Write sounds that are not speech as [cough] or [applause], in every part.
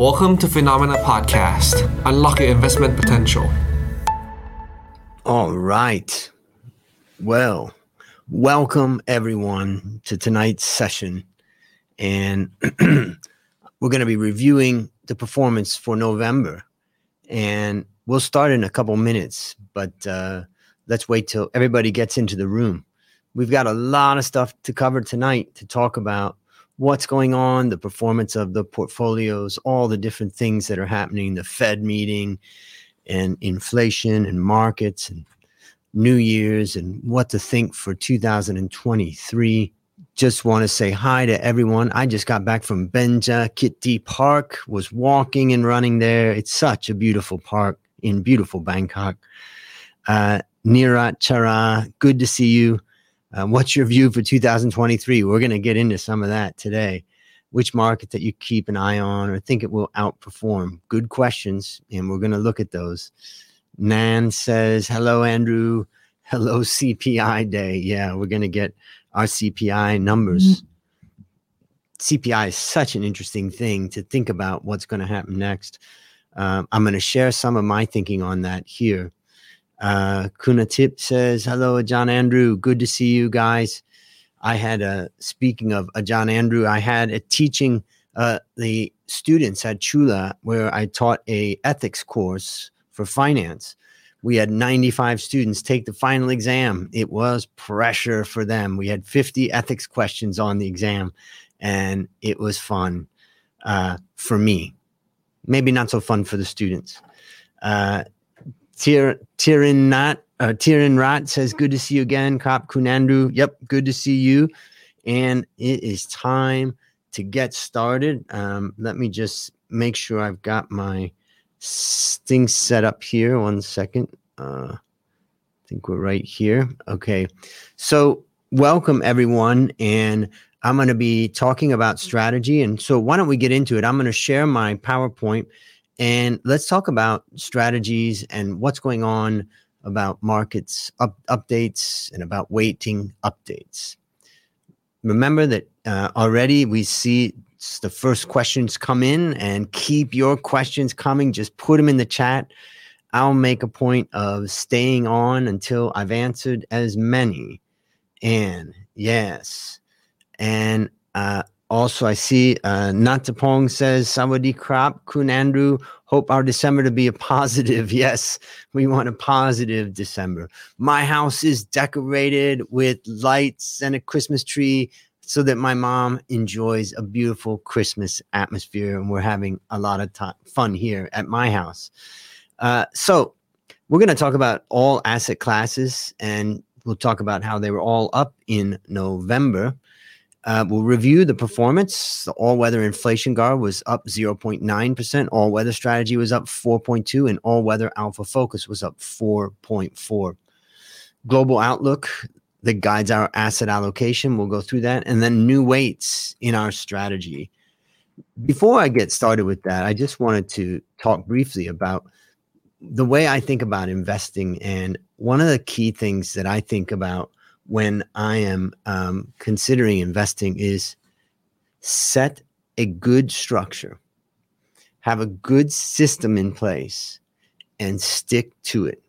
Welcome to Finnomena Podcast. Unlock your investment potential. All right. Well, welcome everyone to tonight's session. And [clears throat] we're going to be reviewing the performance for November. And we'll start in a couple minutes, but uh, let's wait till everybody gets into the room. We've got a lot of stuff to cover tonight to talk about what's going on, the performance of the portfolios, all the different things that are happening, the Fed meeting and inflation and markets and New Year's and what to think for 2023. Just want to say hi to everyone. I just got back from Benjakitti Park, was walking and running there. It's such a beautiful park in beautiful Bangkok. Uh, Nirat Chara, good to see you. Um, what's your view for 2023? We're going to get into some of that today. Which market that you keep an eye on or think it will outperform? Good questions, and we're going to look at those. Nan says, Hello, Andrew. Hello, [laughs] CPI day. Yeah, we're going to get our CPI numbers. Mm-hmm. CPI is such an interesting thing to think about what's going to happen next. Um, I'm going to share some of my thinking on that here. Uh, Kuna Tip says, Hello, John Andrew. Good to see you guys. I had a, speaking of a John Andrew, I had a teaching uh, the students at Chula where I taught a ethics course for finance. We had 95 students take the final exam. It was pressure for them. We had 50 ethics questions on the exam, and it was fun uh, for me. Maybe not so fun for the students. Uh, Tirin Nat, uh, says, Good to see you again. Kap Kunandu, yep, good to see you. And it is time to get started. Um, let me just make sure I've got my things set up here. One second. Uh, I think we're right here. Okay. So, welcome everyone. And I'm going to be talking about strategy. And so, why don't we get into it? I'm going to share my PowerPoint and let's talk about strategies and what's going on about markets up, updates and about waiting updates. Remember that uh, already we see the first questions come in and keep your questions coming. Just put them in the chat. I'll make a point of staying on until I've answered as many. And yes, and uh, also, I see uh, Natapong says, Sawadee Krap, andrew hope our December to be a positive. [laughs] Yes, we want a positive December. My house is decorated with lights and a Christmas tree so that my mom enjoys a beautiful Christmas atmosphere. And we're having a lot of fun here at my house. Uh, so, we're going to talk about all asset classes and we'll talk about how they were all up in November. Uh, we'll review the performance. The all weather inflation guard was up 0.9%. All weather strategy was up 4.2 and all weather alpha focus was up 4.4. Global outlook that guides our asset allocation. We'll go through that. And then new weights in our strategy. Before I get started with that, I just wanted to talk briefly about the way I think about investing. And one of the key things that I think about when I am um, considering investing is set a good structure, have a good system in place, and stick to it.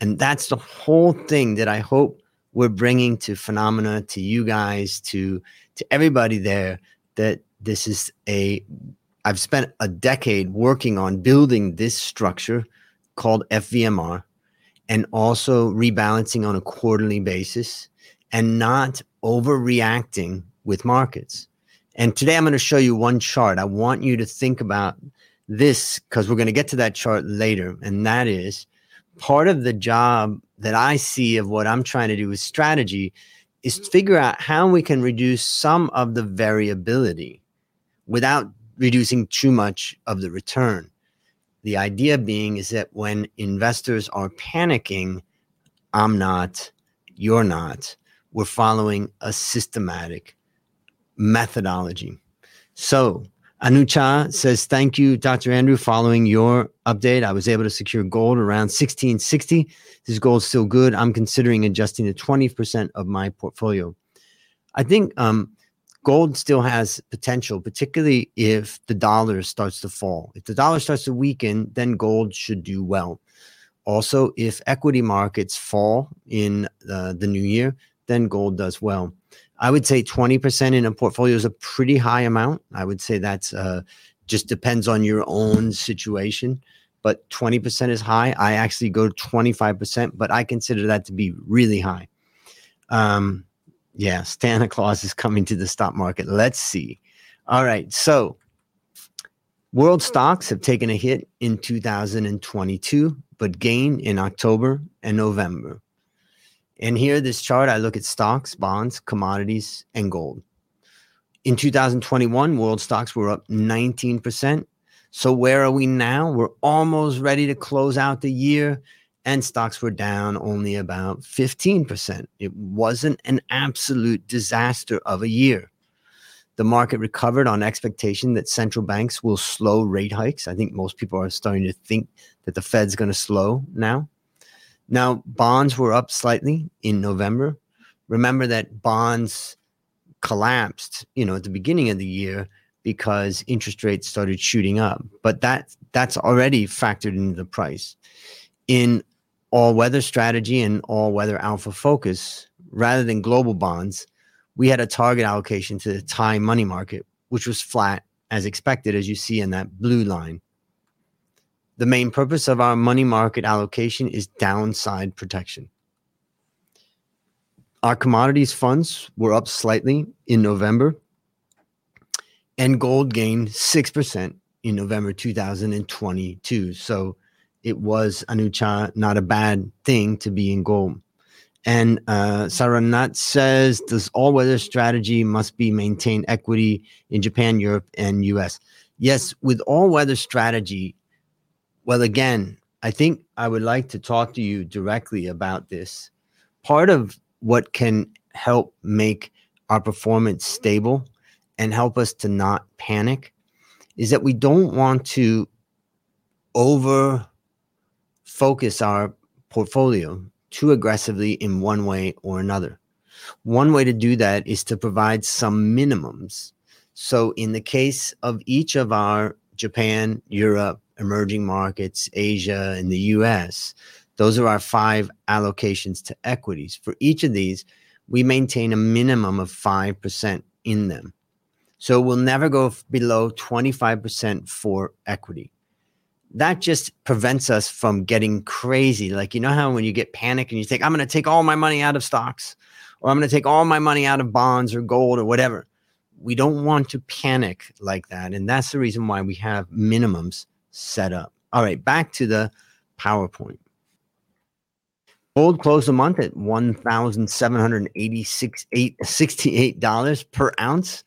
And that's the whole thing that I hope we're bringing to Finnomena, to you guys, to to everybody there. That this is a I've spent a decade working on building this structure called FVMR and also rebalancing on a quarterly basis and not overreacting with markets. And today I'm going to show you one chart. I want you to think about this because we're going to get to that chart later. And that is part of the job that I see of what I'm trying to do with strategy is figure out how we can reduce some of the variability without reducing too much of the return. The idea being is that when investors are panicking, I'm not, you're not, we're following a systematic methodology. So, Anucha says, Thank you, Dr. Andrew. Following your update, I was able to secure gold around 1660. This gold is still good. I'm considering adjusting to 20% of my portfolio. I think um, gold still has potential, particularly if the dollar starts to fall. If the dollar starts to weaken, then gold should do well. Also, if equity markets fall in uh, the new year, then gold does well. I would say 20% in a portfolio is a pretty high amount. I would say that's uh, just depends on your own situation, but 20% is high. I actually go to 25%, but I consider that to be really high. Um, yeah, Santa Claus is coming to the stock market. Let's see. All right. So, world hmm. stocks have taken a hit in 2022, but gain in October and November. And here, this chart, I look at stocks, bonds, commodities, and gold. In 2021, world stocks were up 19%. So, where are we now? We're almost ready to close out the year and stocks were down only about 15%. It wasn't an absolute disaster of a year. The market recovered on expectation that central banks will slow rate hikes. I think most people are starting to think that the Fed's going to slow now. Now, bonds were up slightly in November. Remember that bonds collapsed, you know, at the beginning of the year because interest rates started shooting up. But that that's already factored into the price. In all weather strategy and all weather alpha focus rather than global bonds, we had a target allocation to the Thai money market, which was flat as expected, as you see in that blue line. The main purpose of our money market allocation is downside protection. Our commodities funds were up slightly in November, and gold gained 6% in November 2022. So it was Anucha not a bad thing to be in gold. And uh, Saranat says this all weather strategy must be maintain equity in Japan, Europe, and US. Yes, with all weather strategy, well, again, I think I would like to talk to you directly about this. Part of what can help make our performance stable and help us to not panic is that we don't want to over focus our portfolio too aggressively in one way or another. One way to do that is to provide some minimums. So, in the case of each of our Japan, Europe, emerging markets, Asia, and the US, those are our five allocations to equities. For each of these, we maintain a minimum of 5% in them. So, we'll never go below 25% for equity that just prevents us from getting crazy. Like, you know how when you get panic and you think, I'm going to take all my money out of stocks or I'm going to take all my money out of bonds or gold or whatever. We don't want to panic like that. And that's the reason why we have minimums set up. All right, back to the PowerPoint. Gold closed the month at $1,786.68 per ounce.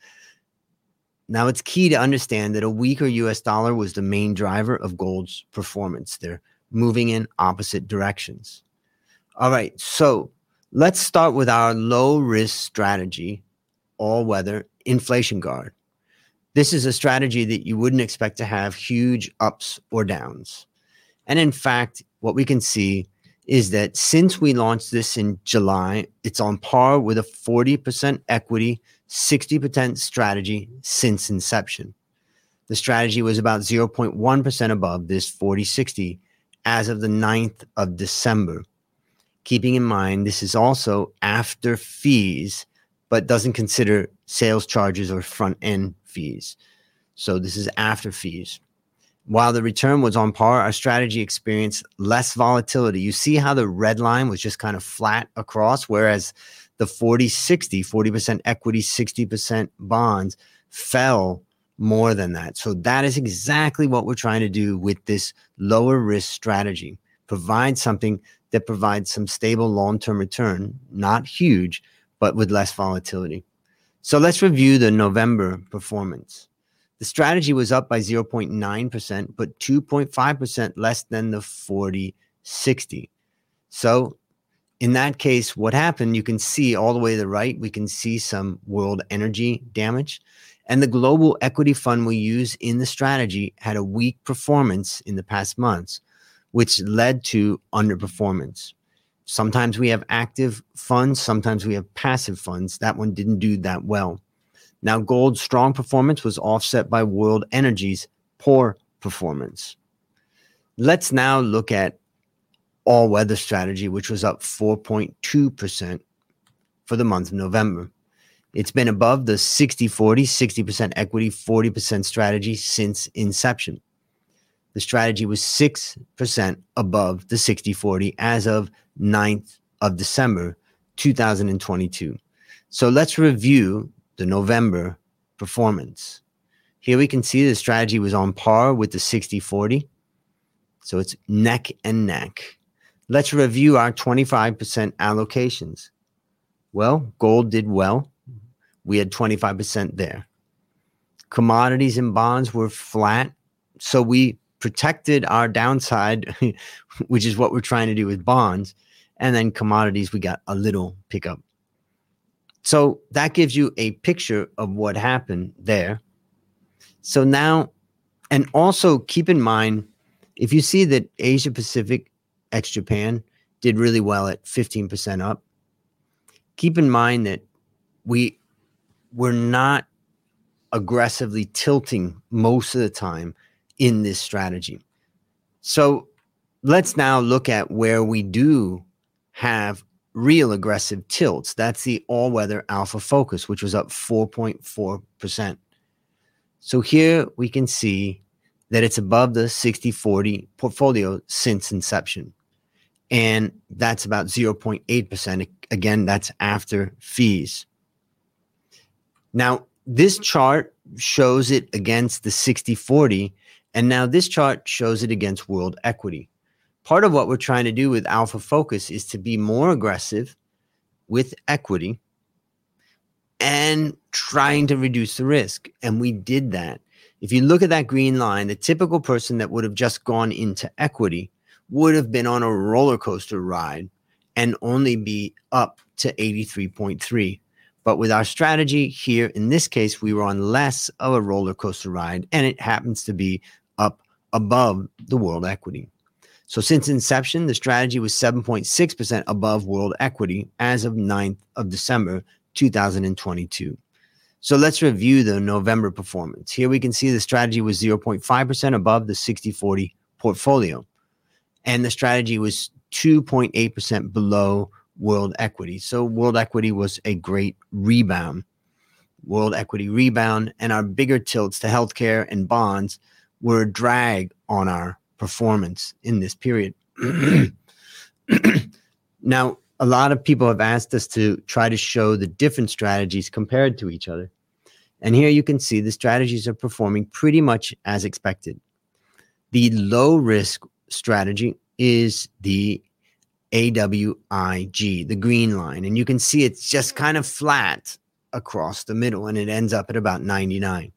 Now, it's key to understand that a weaker US dollar was the main driver of gold's performance. They're moving in opposite directions. All right, so let's start with our low risk strategy, all weather inflation guard. This is a strategy that you wouldn't expect to have huge ups or downs. And in fact, what we can see is that since we launched this in July, it's on par with a 40% equity 60% strategy since inception. The strategy was about 0.1% above this 40 60 as of the 9th of December. Keeping in mind, this is also after fees, but doesn't consider sales charges or front end fees. So this is after fees. While the return was on par, our strategy experienced less volatility. You see how the red line was just kind of flat across, whereas the 40 60, 40% equity, 60% bonds fell more than that. So that is exactly what we're trying to do with this lower risk strategy. Provide something that provides some stable long term return, not huge, but with less volatility. So let's review the November performance. The strategy was up by 0.9%, but 2.5% less than the 40 60. So in that case, what happened, you can see all the way to the right, we can see some world energy damage. And the global equity fund we use in the strategy had a weak performance in the past months, which led to underperformance. Sometimes we have active funds, sometimes we have passive funds. That one didn't do that well. Now, gold's strong performance was offset by world energy's poor performance. Let's now look at all weather strategy, which was up 4.2% for the month of November. It's been above the 60 40, 60% equity, 40% strategy since inception. The strategy was 6% above the 60 40 as of 9th of December 2022. So let's review the November performance. Here we can see the strategy was on par with the 60 40. So it's neck and neck. Let's review our 25% allocations. Well, gold did well. We had 25% there. Commodities and bonds were flat. So we protected our downside, [laughs] which is what we're trying to do with bonds. And then commodities, we got a little pickup. So that gives you a picture of what happened there. So now, and also keep in mind, if you see that Asia Pacific ex Japan did really well at 15% up, keep in mind that we were not aggressively tilting most of the time in this strategy. So let's now look at where we do have real aggressive tilts. That's the all weather alpha focus, which was up 4.4%. So here we can see that it's above the 60 40 portfolio since inception. And that's about 0.8%. Again, that's after fees. Now, this chart shows it against the 60 40. And now this chart shows it against world equity part of what we're trying to do with Alpha Focus is to be more aggressive with equity and trying to reduce the risk. And we did that. If you look at that green line, the typical person that would have just gone into equity would have been on a roller coaster ride and only be up to 83.3. But with our strategy here, in this case, we were on less of a roller coaster ride, and it happens to be up above the world equity. So since inception, the strategy was 7.6% above world equity as of 9th of December 2022. So let's review the November performance. Here we can see the strategy was 0.5% above the 60 40 portfolio, and the strategy was 2.8% below world equity. So world equity was a great rebound. World equity rebound, and our bigger tilts to healthcare and bonds were a drag on our performance in this period. [clears throat] now, a lot of people have asked us to try to show the different strategies compared to each other. And here you can see the strategies are performing pretty much as expected. The low risk strategy is the AWIG, the green line. And you can see it's just kind of flat across the middle and it ends up at about 99.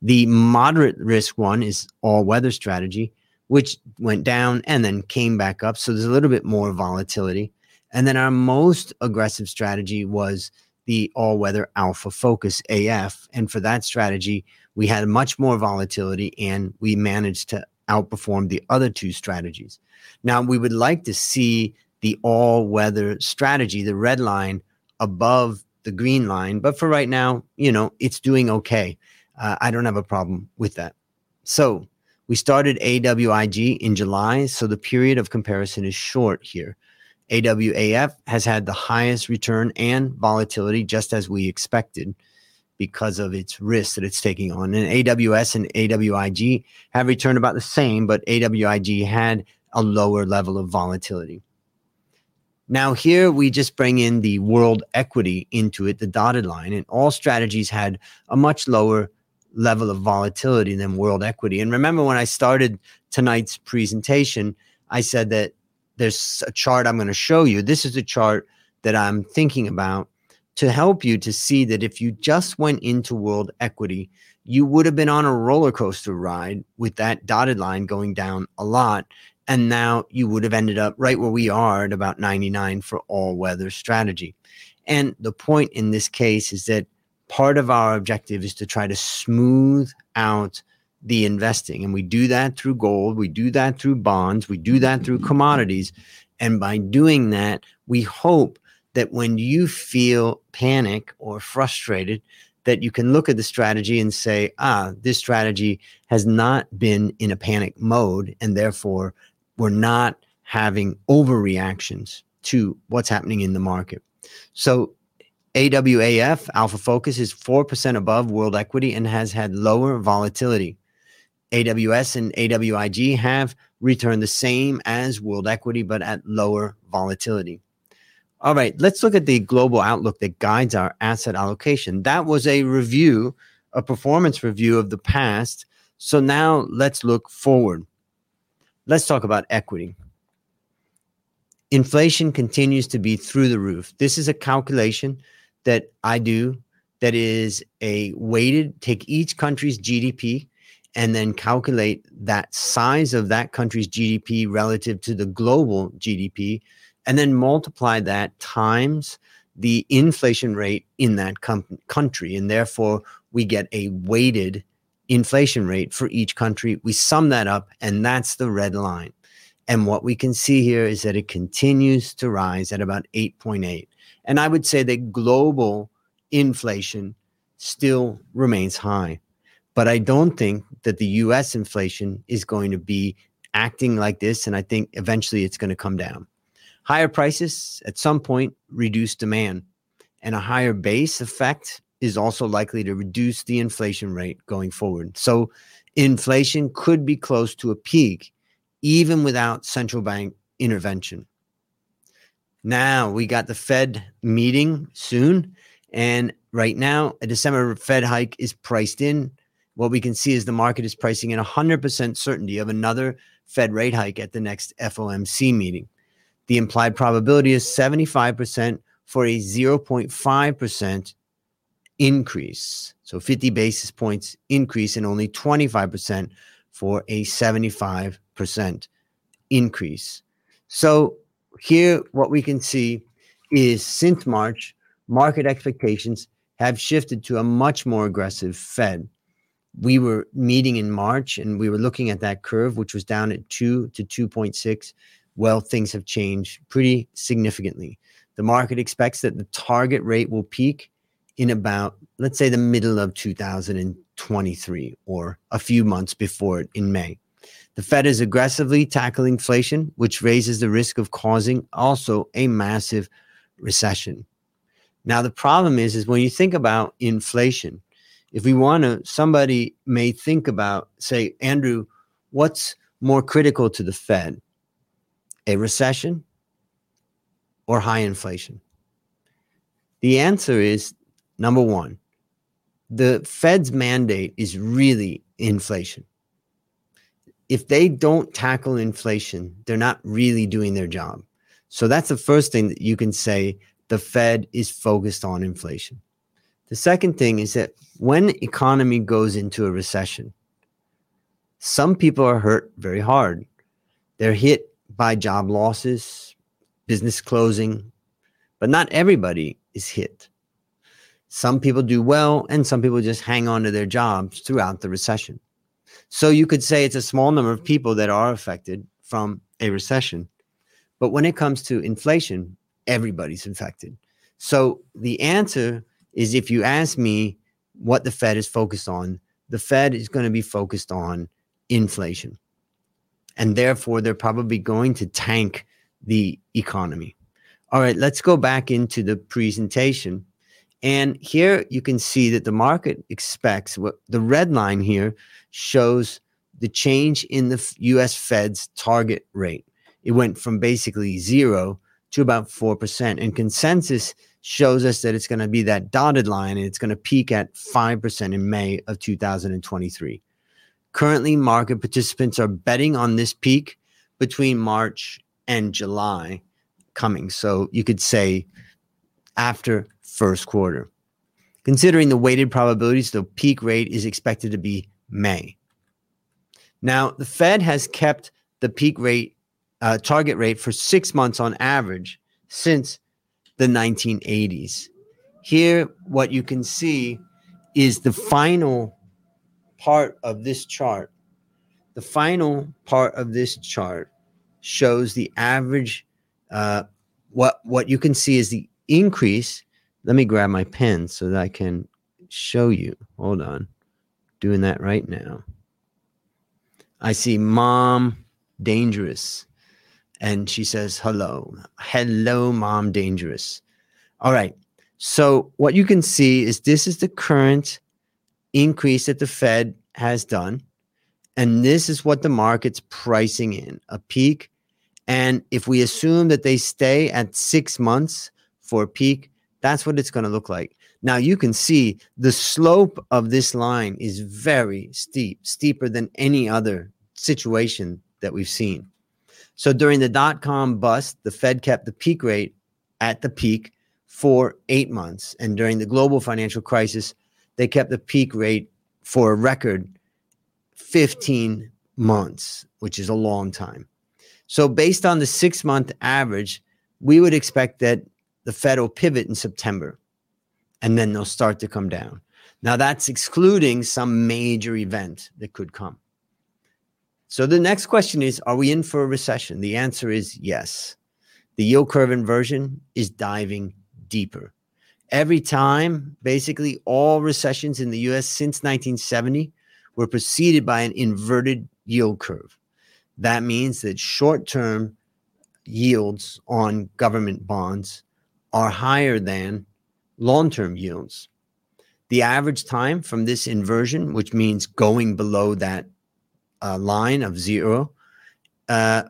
The moderate risk one is all weather strategy which went down and then came back up. So there's a little bit more volatility. And then our most aggressive strategy was the all weather alpha focus AF. And for that strategy, we had much more volatility and we managed to outperform the other two strategies. Now, we would like to see the all weather strategy, the red line, above the green line. But for right now, you know, it's doing okay. Uh, I don't have a problem with that. So, we started AWIG in July, so the period of comparison is short here. AWAF has had the highest return and volatility, just as we expected, because of its risk that it's taking on. And AWS and AWIG have returned about the same, but AWIG had a lower level of volatility. Now, here we just bring in the world equity into it, the dotted line, and all strategies had a much lower level of volatility than world equity. And remember when I started tonight's presentation, I said that there's a chart I'm going to show you. This is a chart that I'm thinking about to help you to see that if you just went into world equity, you would have been on a roller coaster ride with that dotted line going down a lot. And now you would have ended up right where we are at about 99 for all weather strategy. And the point in this case is that part of our objective is to try to smooth out the investing. And we do that through gold, we do that through bonds, we do that through commodities. And by doing that, we hope that when you feel panic or frustrated, that you can look at the strategy and say, ah, this strategy has not been in a panic mode, and therefore we're not having overreactions to what's happening in the market. So AWAF, Alpha Focus, is 4% above world equity and has had lower volatility. AWS and AWIG have returned the same as world equity, but at lower volatility. All right, let's look at the global outlook that guides our asset allocation. That was a review, a performance review of the past. So now let's look forward. Let's talk about equity. Inflation continues to be through the roof. This is a calculation that I do that is a weighted, take each country's GDP and then calculate that size of that country's GDP relative to the global GDP, and then multiply that times the inflation rate in that com- country. And therefore, we get a weighted inflation rate for each country. We sum that up, and that's the red line. And what we can see here is that it continues to rise at about 8.8. And I would say that global inflation still remains high. But I don't think that the US inflation is going to be acting like this. And I think eventually it's going to come down. Higher prices at some point reduce demand, and a higher base effect is also likely to reduce the inflation rate going forward. So inflation could be close to a peak even without central bank intervention. Now we got the Fed meeting soon. And right now, a December Fed hike is priced in. What we can see is the market is pricing in 100% certainty of another Fed rate hike at the next FOMC meeting. The implied probability is 75% for a 0.5% increase. So 50 basis points increase and only 25% for a 75 percent increase. So here, what we can see is since March, market expectations have shifted to a much more aggressive Fed. We were meeting in March and we were looking at that curve, which was down at 2 to 2.6. Well, things have changed pretty significantly. The market expects that the target rate will peak in about, let's say, the middle of 2023 or a few months before it in May. The Fed is aggressively tackling inflation, which raises the risk of causing also a massive recession. Now, the problem is, is when you think about inflation, if we want to, somebody may think about, say, Andrew, what's more critical to the Fed? A recession or high inflation? The answer is number one, the Fed's mandate is really inflation if they don't tackle inflation, they're not really doing their job. So that's the first thing that you can say the Fed is focused on inflation. The second thing is that when economy goes into a recession, some people are hurt very hard. They're hit by job losses, business closing, but not everybody is hit. Some people do well and some people just hang on to their jobs throughout the recession. So you could say it's a small number of people that are affected from a recession. But when it comes to inflation, everybody's infected. So the answer is if you ask me what the Fed is focused on, the Fed is going to be focused on inflation. And therefore, they're probably going to tank the economy. All right, let's go back into the presentation. And here you can see that the market expects what the red line here shows the change in the US Fed's target rate. It went from basically zero to about 4%. And consensus shows us that it's going to be that dotted line and it's going to peak at 5% in May of 2023. Currently, market participants are betting on this peak between March and July coming. So you could say after first quarter. Considering the weighted probabilities, the peak rate is expected to be May. Now, the Fed has kept the peak rate uh, target rate for six months on average since the 1980s. Here, what you can see is the final part of this chart. The final part of this chart shows the average. Uh, what what you can see is the increase let me grab my pen so that I can show you. Hold on. Doing that right now. I see mom dangerous. And she says, hello. Hello, mom dangerous. All right. So what you can see is this is the current increase that the Fed has done. And this is what the market's pricing in a peak. And if we assume that they stay at six months for a peak, that's what it's going to look like. Now you can see the slope of this line is very steep, steeper than any other situation that we've seen. So during the dot com bust, the Fed kept the peak rate at the peak for eight months. And during the global financial crisis, they kept the peak rate for a record 15 months, which is a long time. So, based on the six month average, we would expect that the Fed will pivot in September and then they'll start to come down. Now, that's excluding some major event that could come. So, the next question is Are we in for a recession? The answer is yes. The yield curve inversion is diving deeper. Every time, basically, all recessions in the US since 1970 were preceded by an inverted yield curve. That means that short term yields on government bonds are higher than long term yields. The average time from this inversion, which means going below that uh, line of zero, uh,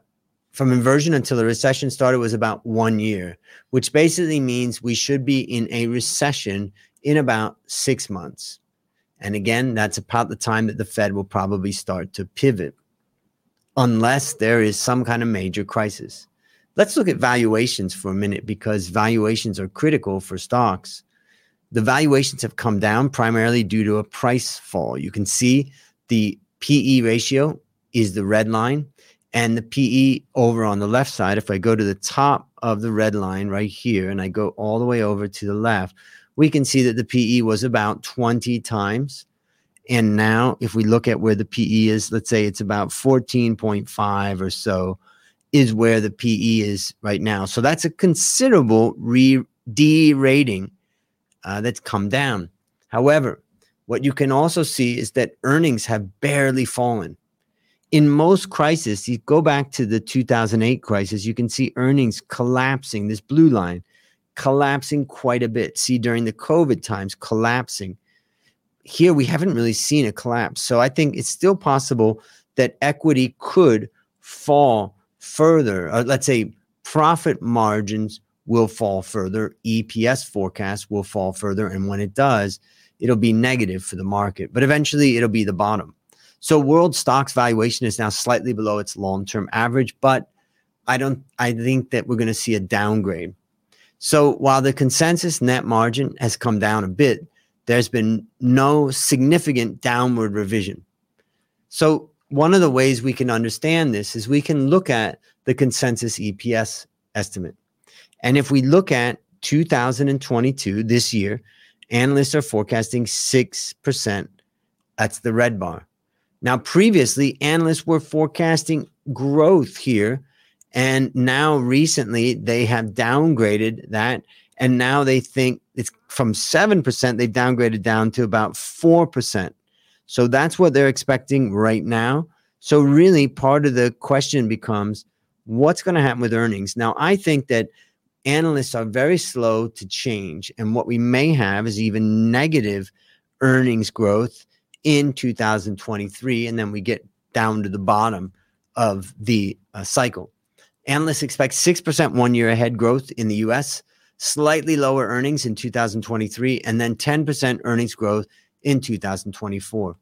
from inversion until the recession started was about one year, which basically means we should be in a recession in about six months. And again, that's about the time that the Fed will probably start to pivot, unless there is some kind of major crisis. Let's look at valuations for a minute because valuations are critical for stocks. The valuations have come down primarily due to a price fall. You can see the PE ratio is the red line, and the PE over on the left side. If I go to the top of the red line right here and I go all the way over to the left, we can see that the PE was about 20 times. And now, if we look at where the PE is, let's say it's about 14.5 or so, is where the PE is right now. So that's a considerable re derating uh, that's come down. However, what you can also see is that earnings have barely fallen. In most crises, you go back to the 2008 crisis, you can see earnings collapsing, this blue line collapsing quite a bit. See, during the COVID times, collapsing. Here, we haven't really seen a collapse. So I think it's still possible that equity could fall further. Uh, let's say profit margins will fall further, EPS forecast will fall further. And when it does, it'll be negative for the market, but eventually it'll be the bottom. So world stocks valuation is now slightly below its long-term average, but I don't I think that we're going to see a downgrade. So while the consensus net margin has come down a bit, there's been no significant downward revision. So one of the ways we can understand this is we can look at the consensus EPS estimate. And if we look at 2022, this year, analysts are forecasting 6%. That's the red bar. Now, previously, analysts were forecasting growth here and now recently they have downgraded that. And now they think it's from 7%, they've downgraded down to about 4%. So that's what they're expecting right now. So, really, part of the question becomes what's going to happen with earnings? Now, I think that analysts are very slow to change. And what we may have is even negative earnings growth in 2023. And then we get down to the bottom of the uh, cycle. Analysts expect 6% one year ahead growth in the US, slightly lower earnings in 2023, and then 10% earnings growth in 2024.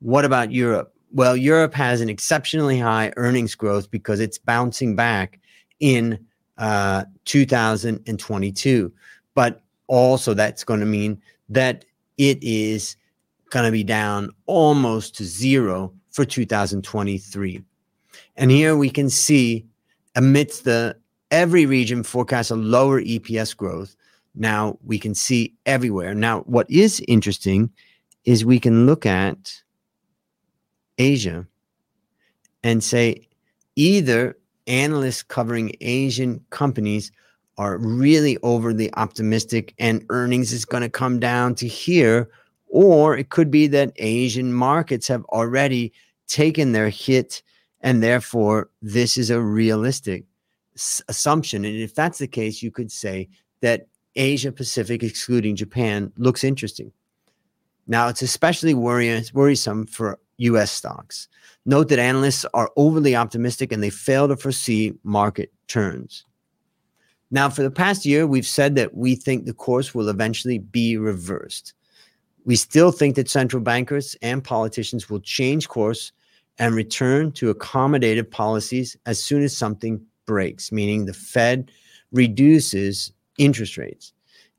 What about Europe? Well, Europe has an exceptionally high earnings growth because it's bouncing back in uh, 2022. But also, that's going to mean that it is going to be down almost to zero for 2023. And here we can see amidst the every region forecasts a lower EPS growth. Now we can see everywhere. Now, what is interesting is we can look at Asia and say either analysts covering Asian companies are really overly optimistic and earnings is going to come down to here Or it could be that Asian markets have already taken their hit, and therefore this is a realistic s- assumption. And if that's the case, you could say that Asia Pacific, excluding Japan, looks interesting. Now, it's especially worrisome for US stocks. Note that analysts are overly optimistic and they fail to foresee market turns. Now, for the past year, we've said that we think the course will eventually be reversed. We still think that central bankers and politicians will change course and return to accommodative policies as soon as something breaks, meaning the Fed reduces interest rates.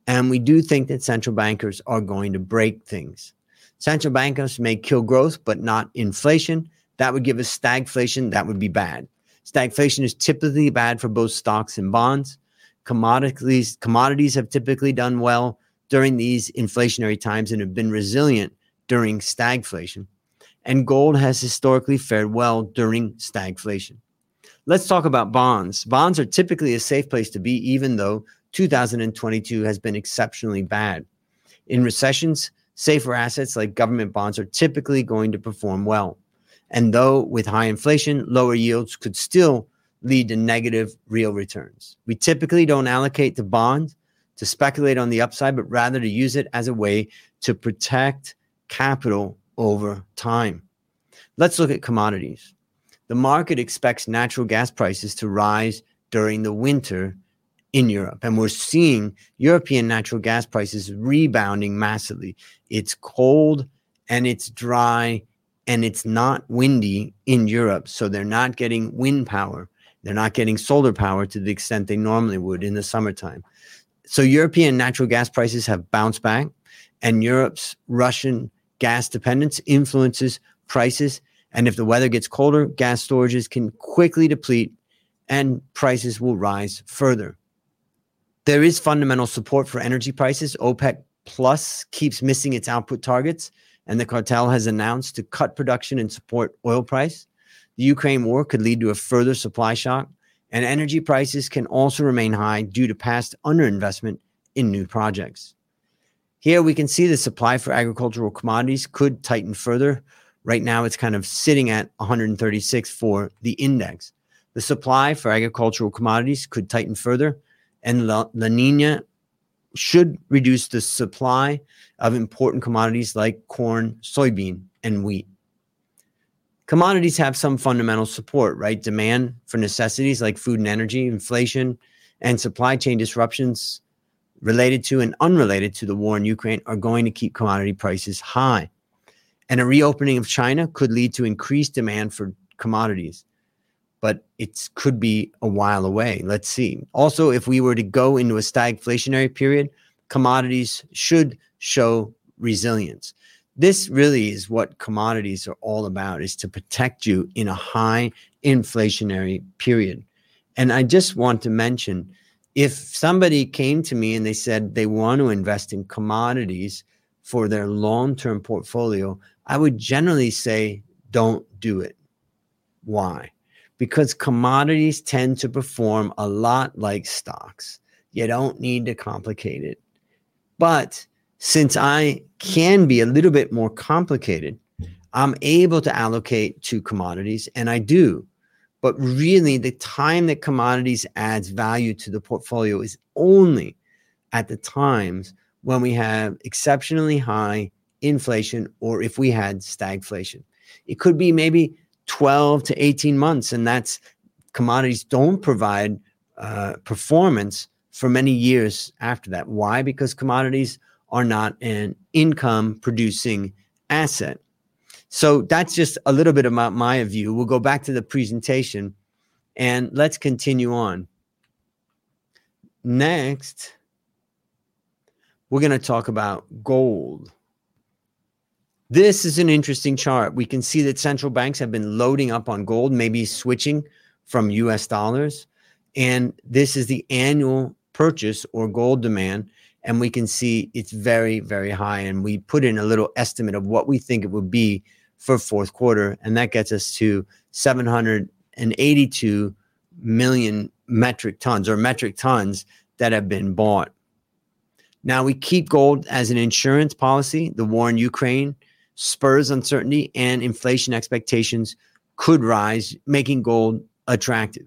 And we do think that central bankers are going to break things. Central bankers may kill growth, but not inflation. That would give us stagflation. That would be bad. Stagflation is typically bad for both stocks and bonds. Commodities, commodities have typically done well during these inflationary times and have been resilient during stagflation. And gold has historically fared well during stagflation. Let's talk about bonds. Bonds are typically a safe place to be, even though 2022 has been exceptionally bad. In recessions, safer assets like government bonds are typically going to perform well. And though with high inflation, lower yields could still lead to negative real returns. We typically don't allocate to bonds to speculate on the upside, but rather to use it as a way to protect capital over time. Let's look at commodities. The market expects natural gas prices to rise during the winter in Europe. And we're seeing European natural gas prices rebounding massively. It's cold and it's dry and it's not windy in Europe. So they're not getting wind power they're not getting solar power to the extent they normally would in the summertime. So European natural gas prices have bounced back, and Europe's Russian gas dependence influences prices. And if the weather gets colder, gas storages can quickly deplete and prices will rise further. There is fundamental support for energy prices. OPEC Plus keeps missing its output targets, and the cartel has announced to cut production and support oil price. The Ukraine war could lead to a further supply shock, and energy prices can also remain high due to past underinvestment in new projects. Here we can see the supply for agricultural commodities could tighten further. Right now, it's kind of sitting at 136 for the index. The supply for agricultural commodities could tighten further, and La, La Nina should reduce the supply of important commodities like corn, soybean, and wheat commodities have some fundamental support, right? Demand for necessities like food and energy, inflation, and supply chain disruptions related to and unrelated to the war in Ukraine are going to keep commodity prices high. And a reopening of China could lead to increased demand for commodities, but it could be a while away. Let's see. Also, if we were to go into a stagflationary period, commodities should show resilience this really is what commodities are all about is to protect you in a high inflationary period and i just want to mention if somebody came to me and they said they want to invest in commodities for their long-term portfolio i would generally say don't do it why because commodities tend to perform a lot like stocks you don't need to complicate it but since I can be a little bit more complicated, I'm able to allocate to commodities and I do. But really, the time that commodities adds value to the portfolio is only at the times when we have exceptionally high inflation or if we had stagflation. It could be maybe 12 to 18 months, and that's commodities don't provide uh, performance for many years after that. Why? Because commodities are not an income producing asset. So that's just a little bit about my view. We'll go back to the presentation and let's continue on. Next, we're going to talk about gold. This is an interesting chart. We can see that central banks have been loading up on gold, maybe switching from US dollars. And this is the annual purchase or gold demand and we can see it's very very high and we put in a little estimate of what we think it would be for fourth quarter and that gets us to 782 million metric tons or metric tons that have been bought Now we keep gold as an insurance policy. The war in Ukraine spurs uncertainty and inflation expectations could rise, making gold attractive.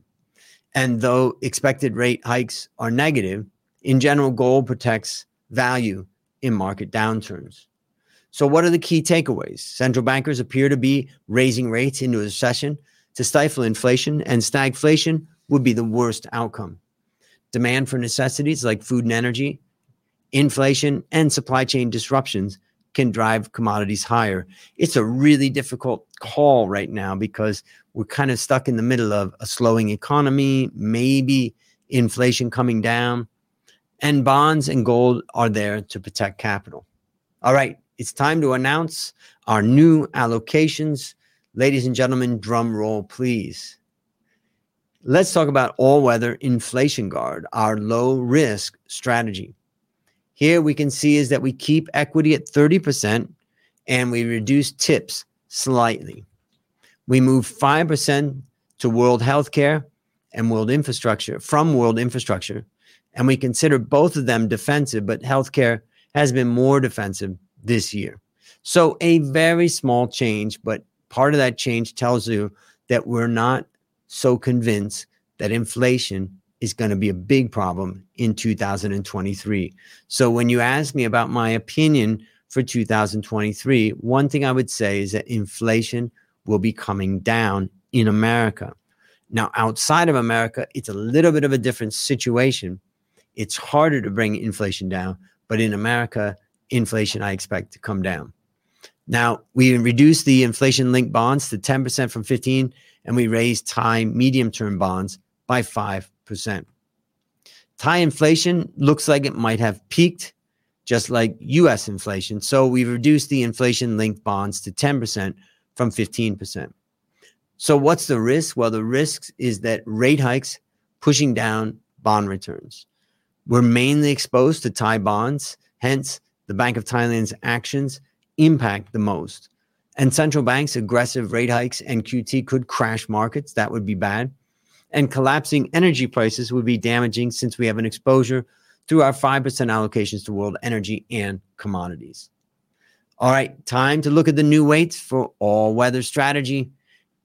And though expected rate hikes are negative, in general, gold protects value in market downturns. So, what are the key takeaways? Central bankers appear to be raising rates into a recession to stifle inflation, and stagflation would be the worst outcome. Demand for necessities like food and energy, inflation, and supply chain disruptions can drive commodities higher. It's a really difficult call right now because we're kind of stuck in the middle of a slowing economy, maybe inflation coming down, and bonds and gold are there to protect capital. All right, it's time to announce our new allocations. Ladies and gentlemen, drum roll, please. Let's talk about all weather inflation guard, our low risk strategy. Here we can see is that we keep equity at 30% and we reduce tips slightly. We move 5% to world healthcare and world infrastructure from world infrastructure. And we consider both of them defensive, but healthcare has been more defensive this year. So a very small change, but part of that change tells you that we're not so convinced that inflation is going to be a big problem in 2023. So when you ask me about my opinion for 2023, one thing I would say is that inflation will be coming down in America. Now, outside of America, it's a little bit of a different situation. It's harder to bring inflation down, but in America, inflation I expect to come down. Now, we reduced the inflation linked bonds to 10% from 15 and we raised time medium term bonds by 5 percent Thai inflation looks like it might have peaked, just like US inflation. So we've reduced the inflation linked bonds to 10% from 15%. So what's the risk? Well, the risk is that rate hikes pushing down bond returns. We're mainly exposed to Thai bonds, hence, the Bank of Thailand's actions impact the most. And central banks' aggressive rate hikes and QT could crash markets. That would be bad and collapsing energy prices would be damaging since we have an exposure through our 5% allocations to world energy and commodities. All right, time to look at the new weights for all weather strategy.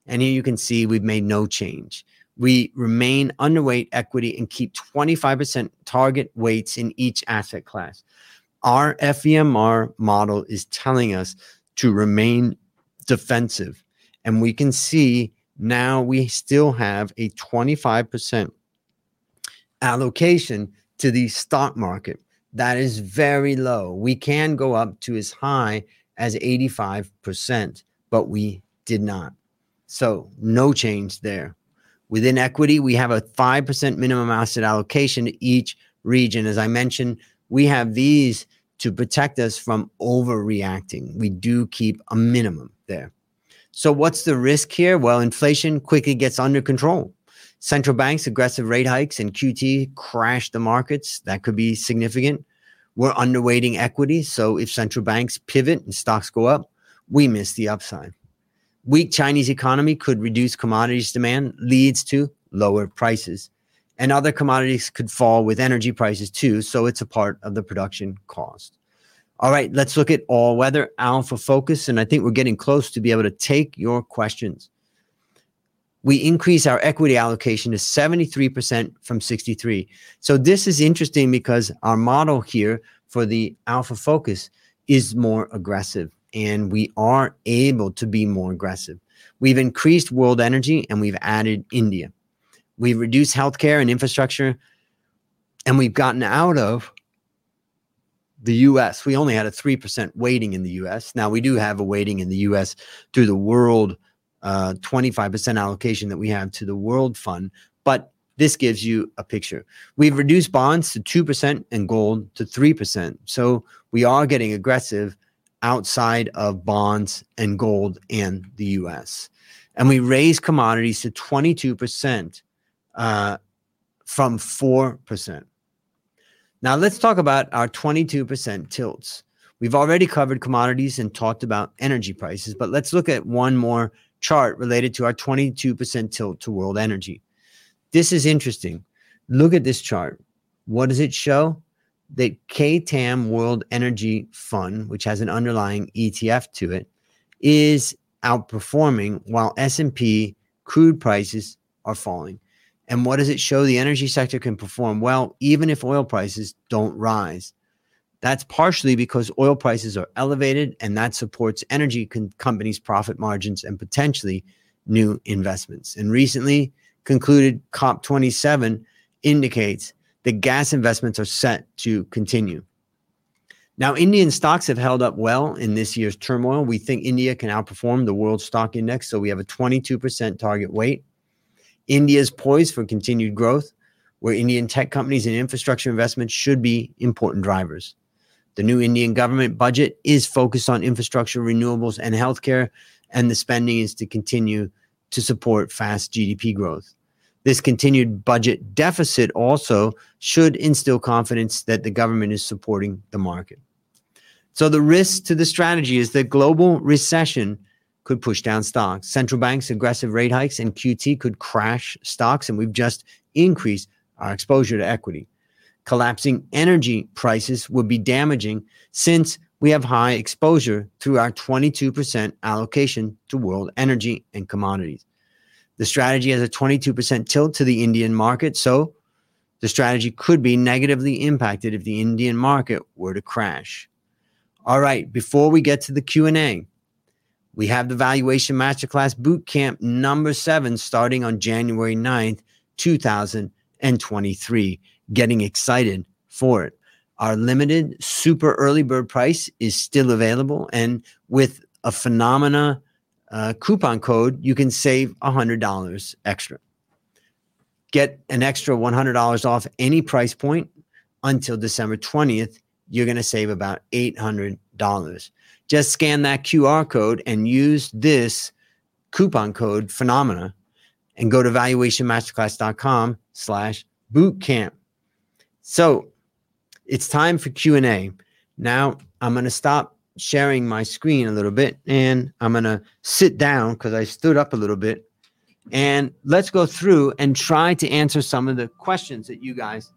And here you can see we've made no change. We remain underweight equity and keep 25% target weights in each asset class. Our FVMR model is telling us to remain defensive. And we can see now we still have a 25% allocation to the stock market. That is very low. We can go up to as high as 85%, but we did not. So, no change there. Within equity, we have a 5% minimum asset allocation to each region. As I mentioned, we have these to protect us from overreacting. We do keep a minimum there. So, what's the risk here? Well, inflation quickly gets under control. Central banks' aggressive rate hikes and QT crash the markets. That could be significant. We're underweighting equity. So, if central banks pivot and stocks go up, we miss the upside. Weak Chinese economy could reduce commodities demand, leads to lower prices. And other commodities could fall with energy prices too. So, it's a part of the production cost. All right, let's look at all weather alpha focus. And I think we're getting close to be able to take your questions. We increase our equity allocation to 73% from 63. So this is interesting because our model here for the alpha focus is more aggressive and we are able to be more aggressive. We've increased world energy and we've added India. We've reduced healthcare and infrastructure and we've gotten out of the US, we only had a 3% weighting in the US. Now we do have a weighting in the US through the world uh, 25% allocation that we have to the world fund, but this gives you a picture. We've reduced bonds to 2% and gold to 3%. So we are getting aggressive outside of bonds and gold and the US. And we raised commodities to 22% uh, from 4%. Now let's talk about our 22% tilts. We've already covered commodities and talked about energy prices, but let's look at one more chart related to our 22% tilt to world energy. This is interesting. Look at this chart. What does it show? that KTAM World Energy Fund, which has an underlying ETF to it, is outperforming while S&P crude prices are falling. And what does it show? The energy sector can perform well even if oil prices don't rise. That's partially because oil prices are elevated and that supports energy con- companies' profit margins and potentially new investments. And recently concluded COP27 indicates that gas investments are set to continue. Now, Indian stocks have held up well in this year's turmoil. We think India can outperform the world stock index, so we have a 22% target weight. India is poised for continued growth, where Indian tech companies and infrastructure investments should be important drivers. The new Indian government budget is focused on infrastructure, renewables, and healthcare, and the spending is to continue to support fast GDP growth. This continued budget deficit also should instill confidence that the government is supporting the market. So, the risk to the strategy is that global recession could push down stocks. Central banks' aggressive rate hikes and QT could crash stocks, and we've just increased our exposure to equity. Collapsing energy prices would be damaging since we have high exposure through our 22% allocation to world energy and commodities. The strategy has a 22% tilt to the Indian market, so the strategy could be negatively impacted if the Indian market were to crash. All right, before we get to the Q&A, we have the Valuation Masterclass Bootcamp number 7 starting on January 9th, 2023. Getting excited for it. Our limited super early bird price is still available and with a Finnomena uh, coupon code, you can save $100 extra. Get an extra $100 off any price point until December 20th. You're going to save about $800. Just scan that QR code and use this coupon code Finnomena and go to valuationmasterclass.com slash bootcamp. So it's time for Q&A. Now I'm going to stop sharing my screen a little bit and I'm going to sit down because I stood up a little bit and let's go through and try to answer some of the questions that you guys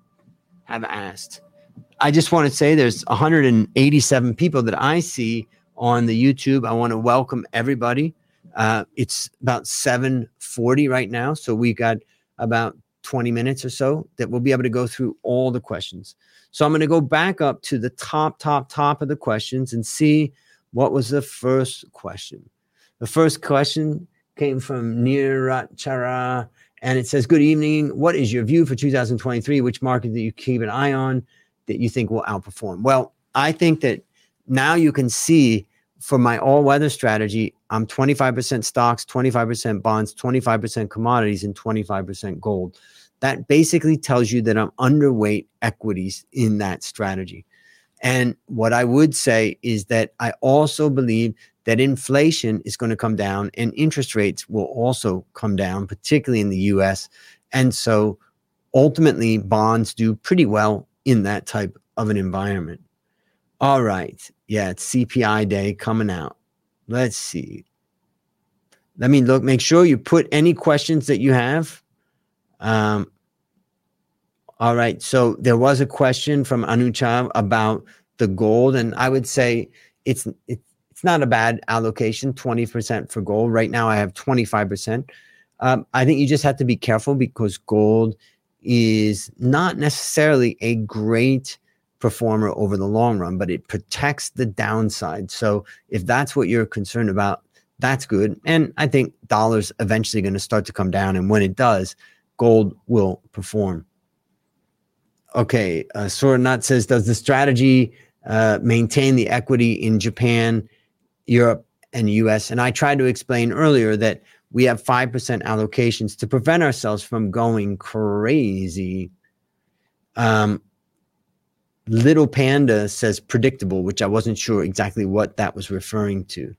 have asked. I just want to say there's 187 people that I see on the YouTube. I want to welcome everybody. Uh, it's about 7:40 right now, so we got about 20 minutes or so that we'll be able to go through all the questions. So I'm going to go back up to the top, top, top of the questions and see what was the first question. The first question came from Nirachara and it says, Good evening. What is your view for 2023? Which market do you keep an eye on that you think will outperform? Well, I think that now you can see for my all weather strategy, I'm 25% stocks, 25% bonds, 25% commodities, and 25% gold that basically tells you that I'm underweight equities in that strategy. And what I would say is that I also believe that inflation is going to come down and interest rates will also come down, particularly in the US. And so ultimately, bonds do pretty well in that type of an environment. All right. Yeah, it's CPI day coming out. Let's see. Let me look, make sure you put any questions that you have um, all right. So there was a question from Anucha about the gold, and I would say it's it's it's not a bad allocation. Twenty percent for gold. Right now, I have twenty five percent. Um, I think you just have to be careful because gold is not necessarily a great performer over the long run, but it protects the downside. So if that's what you're concerned about, that's good. And I think dollars eventually going to start to come down, and when it does, gold will perform. Okay, uh, Soranat says, does the strategy uh, maintain the equity in Japan, Europe, and US? And I tried to explain earlier that we have 5% allocations to prevent ourselves from going crazy. Um, Little Panda says predictable, which I wasn't sure exactly what that was referring to.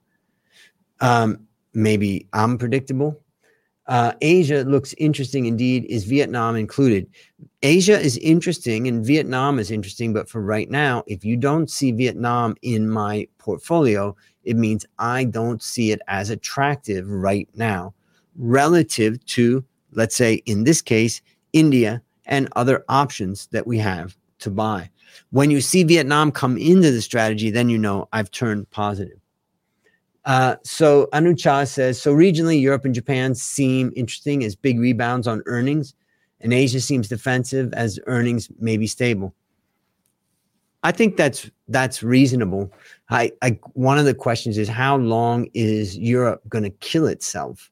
Um, maybe I'm predictable. Uh, Asia looks interesting indeed. Is Vietnam included? Asia is interesting and Vietnam is interesting, but for right now, if you don't see Vietnam in my portfolio, it means I don't see it as attractive right now relative to, let's say, in this case, India and other options that we have to buy. When you see Vietnam come into the strategy, then you know I've turned positive. Uh, so Anucha says, so regionally, Europe and Japan seem interesting as big rebounds on earnings, and Asia seems defensive as earnings may be stable. I think that's that's reasonable. I, I one of the questions is how long is Europe going to kill itself?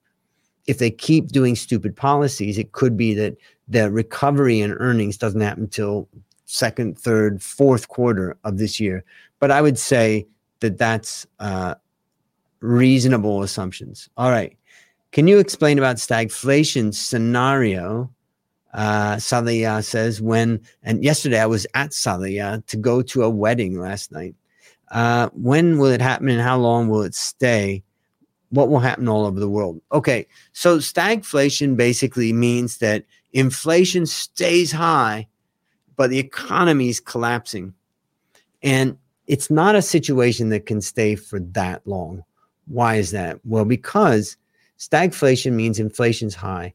If they keep doing stupid policies, it could be that the recovery in earnings doesn't happen until second, third, fourth quarter of this year. But I would say that that's uh, reasonable assumptions. All right. Can you explain about stagflation scenario? Uh, Salia says when, and yesterday I was at Salia to go to a wedding last night. Uh, when will it happen and how long will it stay? What will happen all over the world? Okay, so stagflation basically means that inflation stays high but the economy is collapsing. And it's not a situation that can stay for that long. Why is that? Well, because stagflation means inflation's high.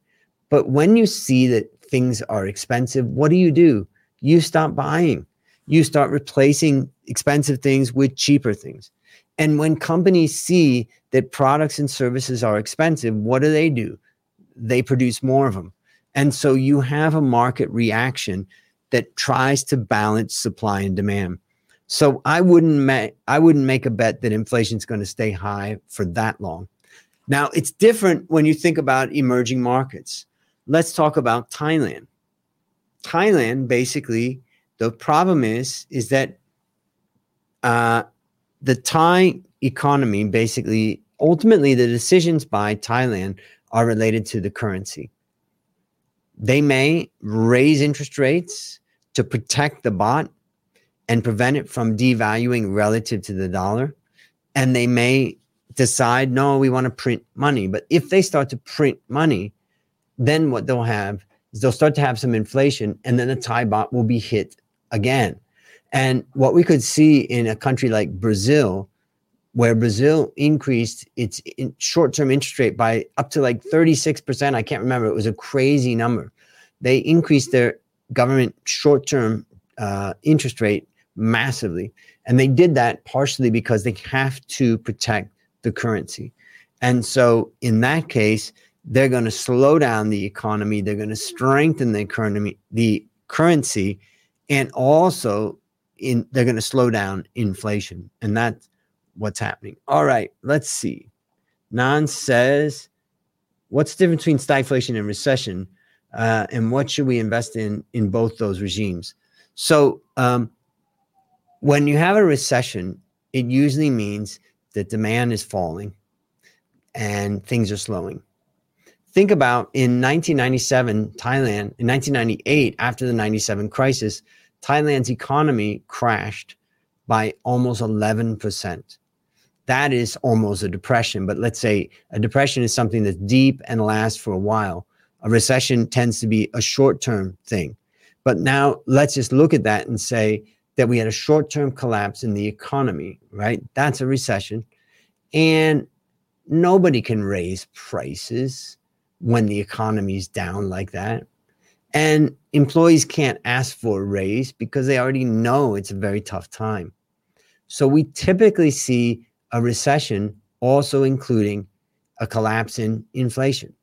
But when you see that things are expensive, what do you do? You stop buying. You start replacing expensive things with cheaper things. And when companies see that products and services are expensive, what do they do? They produce more of them. And so you have a market reaction that tries to balance supply and demand. So I wouldn't make I wouldn't make a bet that inflation is going to stay high for that long. Now it's different when you think about emerging markets. Let's talk about Thailand. Thailand basically the problem is is that uh, the Thai economy basically ultimately the decisions by Thailand are related to the currency. They may raise interest rates to protect the baht and prevent it from devaluing relative to the dollar. And they may decide, no, we want to print money. But if they start to print money, then what they'll have is they'll start to have some inflation, and then the Thai baht will be hit again. And what we could see in a country like Brazil, where Brazil increased its in short-term interest rate by up to like 36%. I can't remember. It was a crazy number. They increased their government short term uh, interest rate massively. And they did that partially because they have to protect the currency. And so in that case, they're going to slow down the economy, they're going to strengthen the economy, the currency, and also in they're going to slow down inflation. And that's what's happening. All right, let's see. Nan says, what's the difference between stagflation and recession? Uh, and what should we invest in in both those regimes? So um, when you have a recession it usually means that demand is falling and things are slowing. Think about in 1997 thailand in 1998 after the 97 crisis thailand's economy crashed by almost 11% that is almost a depression but let's say a depression is something that's deep and lasts for a while a recession tends to be a short term thing. But now let's just look at that and say that we had a short term collapse in the economy, right? That's a recession. And nobody can raise prices when the economy is down like that. And employees can't ask for a raise because they already know it's a very tough time. So we typically see a recession also including a collapse in inflation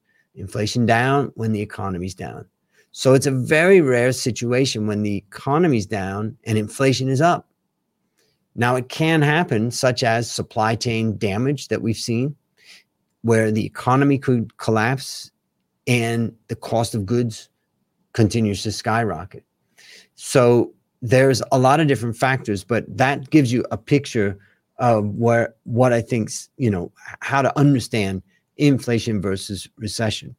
inflation down when the economy's down. So it's a very rare situation when the economy's down and inflation is up. Now, it can happen, such as supply chain damage that we've seen, where the economy could collapse and the cost of goods continues to skyrocket. So there's a lot of different factors, but that gives you a picture of where what I think, you know, how to understand inflation versus recession.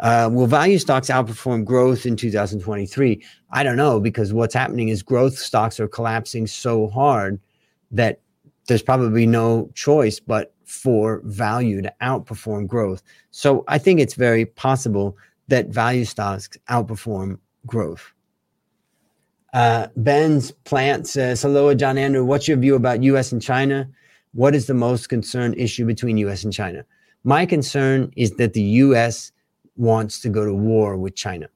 Uh, will value stocks outperform growth in 2023? I don't know because what's happening is growth stocks are collapsing so hard that there's probably no choice but for value to outperform growth. So I think it's very possible that value stocks outperform growth. Uh, Ben's plant says, Hello, John Andrew. What's your view about US and China? What is the most concerned issue between US and China? My concern is that the US wants to go to war with China.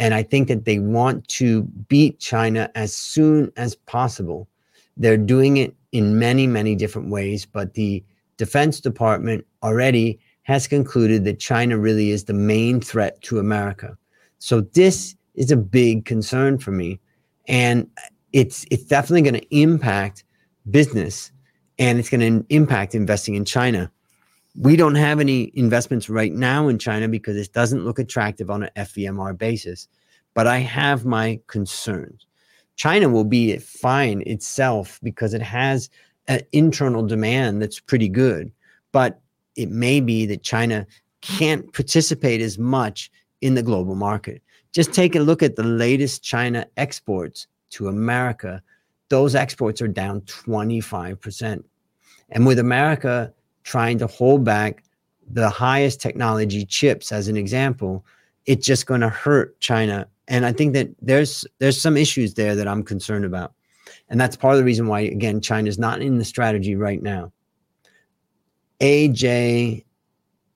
And I think that they want to beat China as soon as possible. They're doing it in many, many different ways, but the Defense Department already has concluded that China really is the main threat to America. So this is a big concern for me. And it's it's definitely going to impact business and it's going to impact investing in China. We don't have any investments right now in China because it doesn't look attractive on an FVMR basis. But I have my concerns. China will be fine itself because it has an internal demand that's pretty good. But it may be that China can't participate as much in the global market. Just take a look at the latest China exports to America. Those exports are down 25%. And with America trying to hold back the highest technology chips as an example, it's just going to hurt China. And I think that there's there's some issues there that I'm concerned about. And that's part of the reason why again China's not in the strategy right now. AJ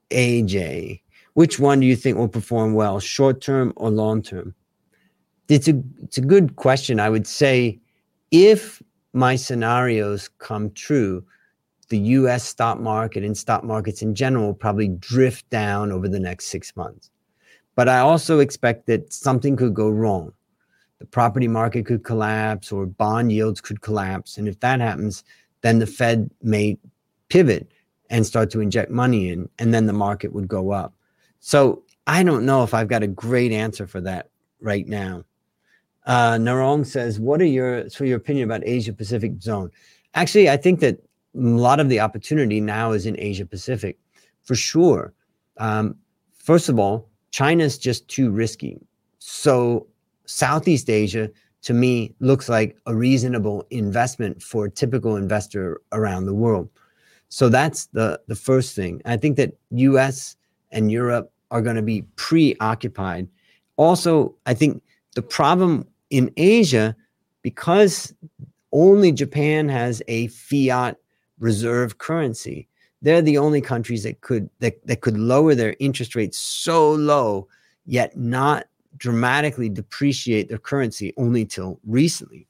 AJ, which one do you think will perform well, short term or long term? It's a it's a good question. I would say if my scenarios come true, the US stock market and stock markets in general probably drift down over the next six months. But I also expect that something could go wrong. The property market could collapse or bond yields could collapse. And if that happens, then the Fed may pivot and start to inject money in, and then the market would go up. So I don't know if I've got a great answer for that right now. Uh, Narong says, "What are your so your opinion about Asia Pacific zone?" Actually, I think that a lot of the opportunity now is in Asia Pacific, for sure. Um, first of all, China's just too risky. So Southeast Asia, to me, looks like a reasonable investment for a typical investor around the world. So that's the the first thing. I think that U.S. and Europe are going to be preoccupied. Also, I think the problem in Asia, because only Japan has a fiat reserve currency. They're the only countries that could that, that could lower their interest rates so low, yet not dramatically depreciate their currency only till recently.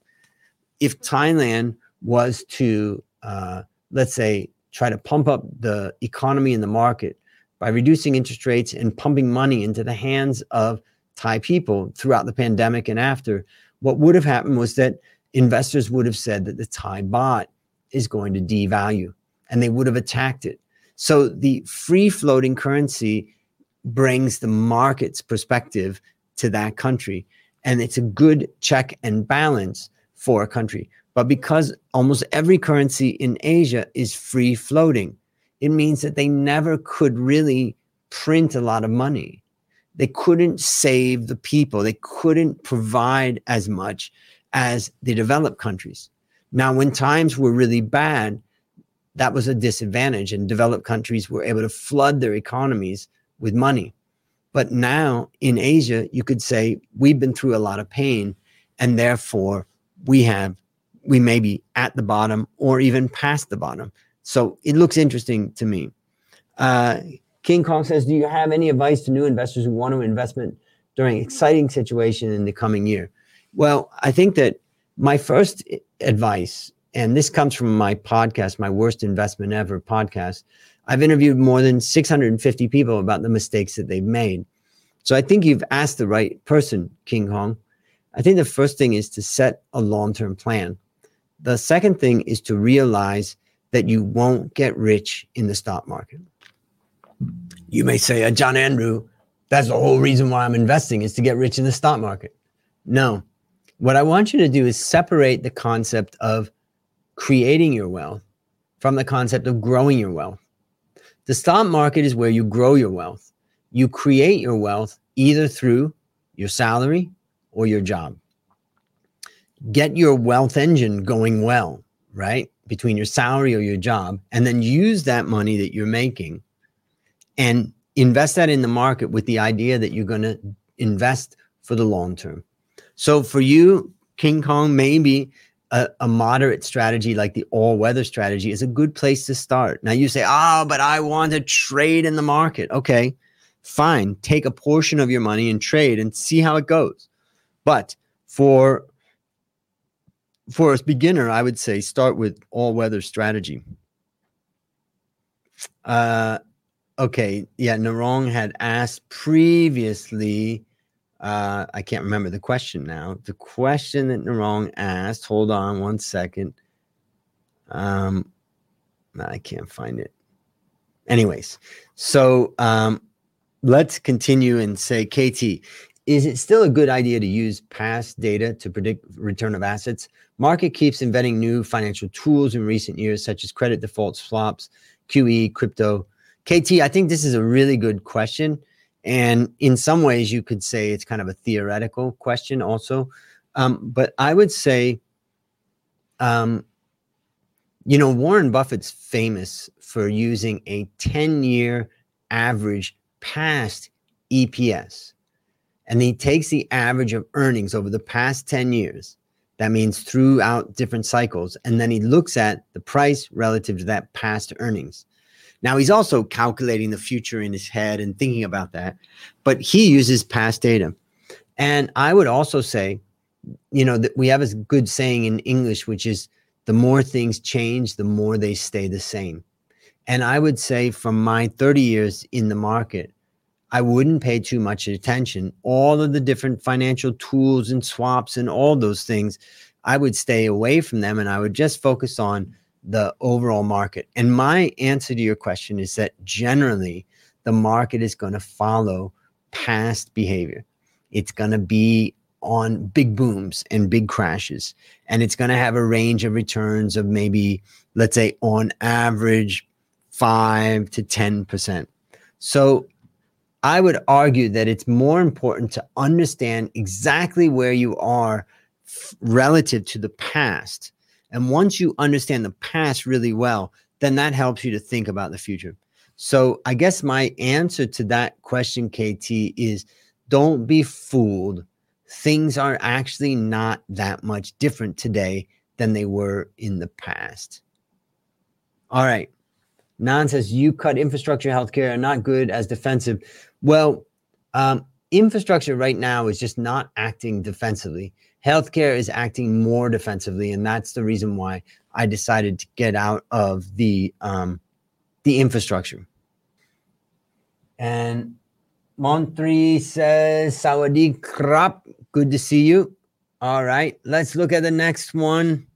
If Thailand was to, uh, let's say, try to pump up the economy and the market by reducing interest rates and pumping money into the hands of Thai people throughout the pandemic and after, what would have happened was that investors would have said that the Thai baht is going to devalue and they would have attacked it. So the free floating currency brings the market's perspective to that country. And it's a good check and balance for a country. But because almost every currency in Asia is free floating, it means that they never could really print a lot of money. They couldn't save the people, they couldn't provide as much as the developed countries. Now, when times were really bad, that was a disadvantage, and developed countries were able to flood their economies with money. But now in Asia, you could say we've been through a lot of pain, and therefore we have we may be at the bottom or even past the bottom. So it looks interesting to me. Uh, King Kong says, "Do you have any advice to new investors who want to investment during exciting situation in the coming year?" Well, I think that my first advice, and this comes from my podcast, my worst investment ever podcast. I've interviewed more than 650 people about the mistakes that they've made. So I think you've asked the right person, King Kong. I think the first thing is to set a long term plan. The second thing is to realize that you won't get rich in the stock market. You may say, uh, John Andrew, that's the whole reason why I'm investing is to get rich in the stock market. No, what I want you to do is separate the concept of creating your wealth from the concept of growing your wealth. The stock market is where you grow your wealth. You create your wealth either through your salary or your job. Get your wealth engine going well, right? Between your salary or your job, and then use that money that you're making and invest that in the market with the idea that you're going to invest for the long term. So for you, King Kong, maybe a, a, moderate strategy like the all weather strategy is a good place to start. Now you say, oh, but I want to trade in the market. Okay. fine, take a portion of your money and trade and see how it goes. But for for a beginner, I would say start with all weather strategy. Uh, okay, yeah, Narong had asked previously. Uh, I can't remember the question now. The question that Narong asked. Hold on one second. Um, I can't find it. Anyways, so um, let's continue and say, KT, is it still a good idea to use past data to predict return of assets? Market keeps inventing new financial tools in recent years, such as credit default swaps, QE, crypto. KT, I think this is a really good question. And in some ways, you could say it's kind of a theoretical question also. Um, but I would say, um, you know, Warren Buffett's famous for using a 10 year average past EPS. And he takes the average of earnings over the past 10 years. That means throughout different cycles. And then he looks at the price relative to that past earnings. Now he's also calculating the future in his head and thinking about that, but he uses past data. And I would also say, you know, that we have a good saying in English, which is the more things change, the more they stay the same. And I would say from my 30 years in the market, I wouldn't pay too much attention. All of the different financial tools and swaps and all those things, I would stay away from them and I would just focus on the overall market. And my answer to your question is that generally the market is going to follow past behavior. It's going to be on big booms and big crashes. And it's going to have a range of returns of maybe, let's say, on average, five to 10%. So I would argue that it's more important to understand exactly where you are f- relative to the past and once you understand the past really well, then that helps you to think about the future. So I guess my answer to that question, KT, is don't be fooled. Things are actually not that much different today than they were in the past. All right. Nan says you cut infrastructure, healthcare are not good as defensive. Well, um, infrastructure right now is just not acting defensively healthcare is acting more defensively, and that's the reason why I decided to get out of the um, the infrastructure. And Montri says, Sawadee krap. Good to see you. All right, let's look at the next one.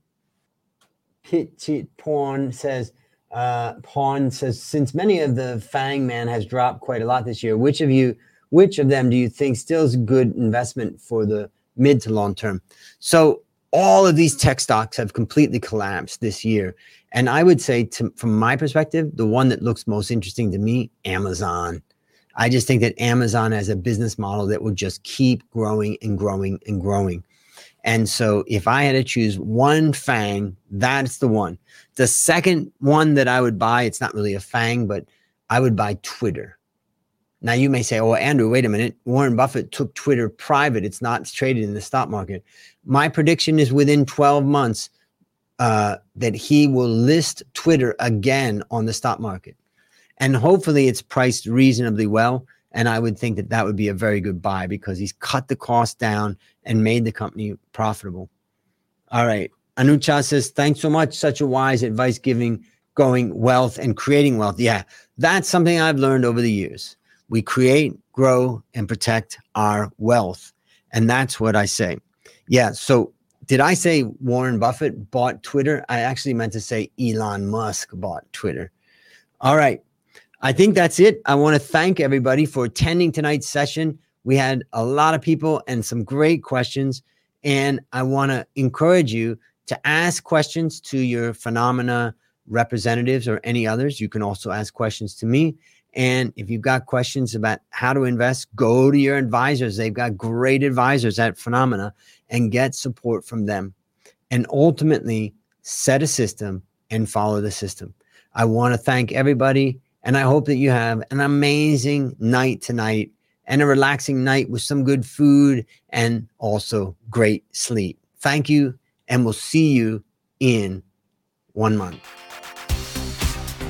Pitchit Porn says, uh, Pawn says, since many of the Fang Man has dropped quite a lot this year, which of you, which of them do you think still is a good investment for the mid to long term. So all of these tech stocks have completely collapsed this year. And I would say, to, from my perspective, the one that looks most interesting to me, Amazon. I just think that Amazon has a business model that will just keep growing and growing and growing. And so, if I had to choose one FANG, that's the one. The second one that I would buy, it's not really a FANG, but I would buy Twitter. Now you may say, "Oh, Andrew, wait a minute. Warren Buffett took Twitter private. It's not traded in the stock market." My prediction is within 12 months uh, that he will list Twitter again on the stock market, and hopefully it's priced reasonably well. And I would think that that would be a very good buy because he's cut the cost down and made the company profitable. All right, Anucha says, "Thanks so much. Such a wise advice giving." going wealth and creating wealth. Yeah, that's something I've learned over the years we create, grow, and protect our wealth. And that's what I say. Yeah. So did I say Warren Buffett bought Twitter? I actually meant to say Elon Musk bought Twitter. All right. I think that's it. I want to thank everybody for attending tonight's session. We had a lot of people and some great questions. And I want to encourage you to ask questions to your Finnomena representatives or any others. You can also ask questions to me. And if you've got questions about how to invest, go to your advisors. They've got great advisors at Finnomena and get support from them. And ultimately, set a system and follow the system. I want to thank everybody. And I hope that you have an amazing night tonight and a relaxing night with some good food and also great sleep. Thank you. And we'll see you in one month.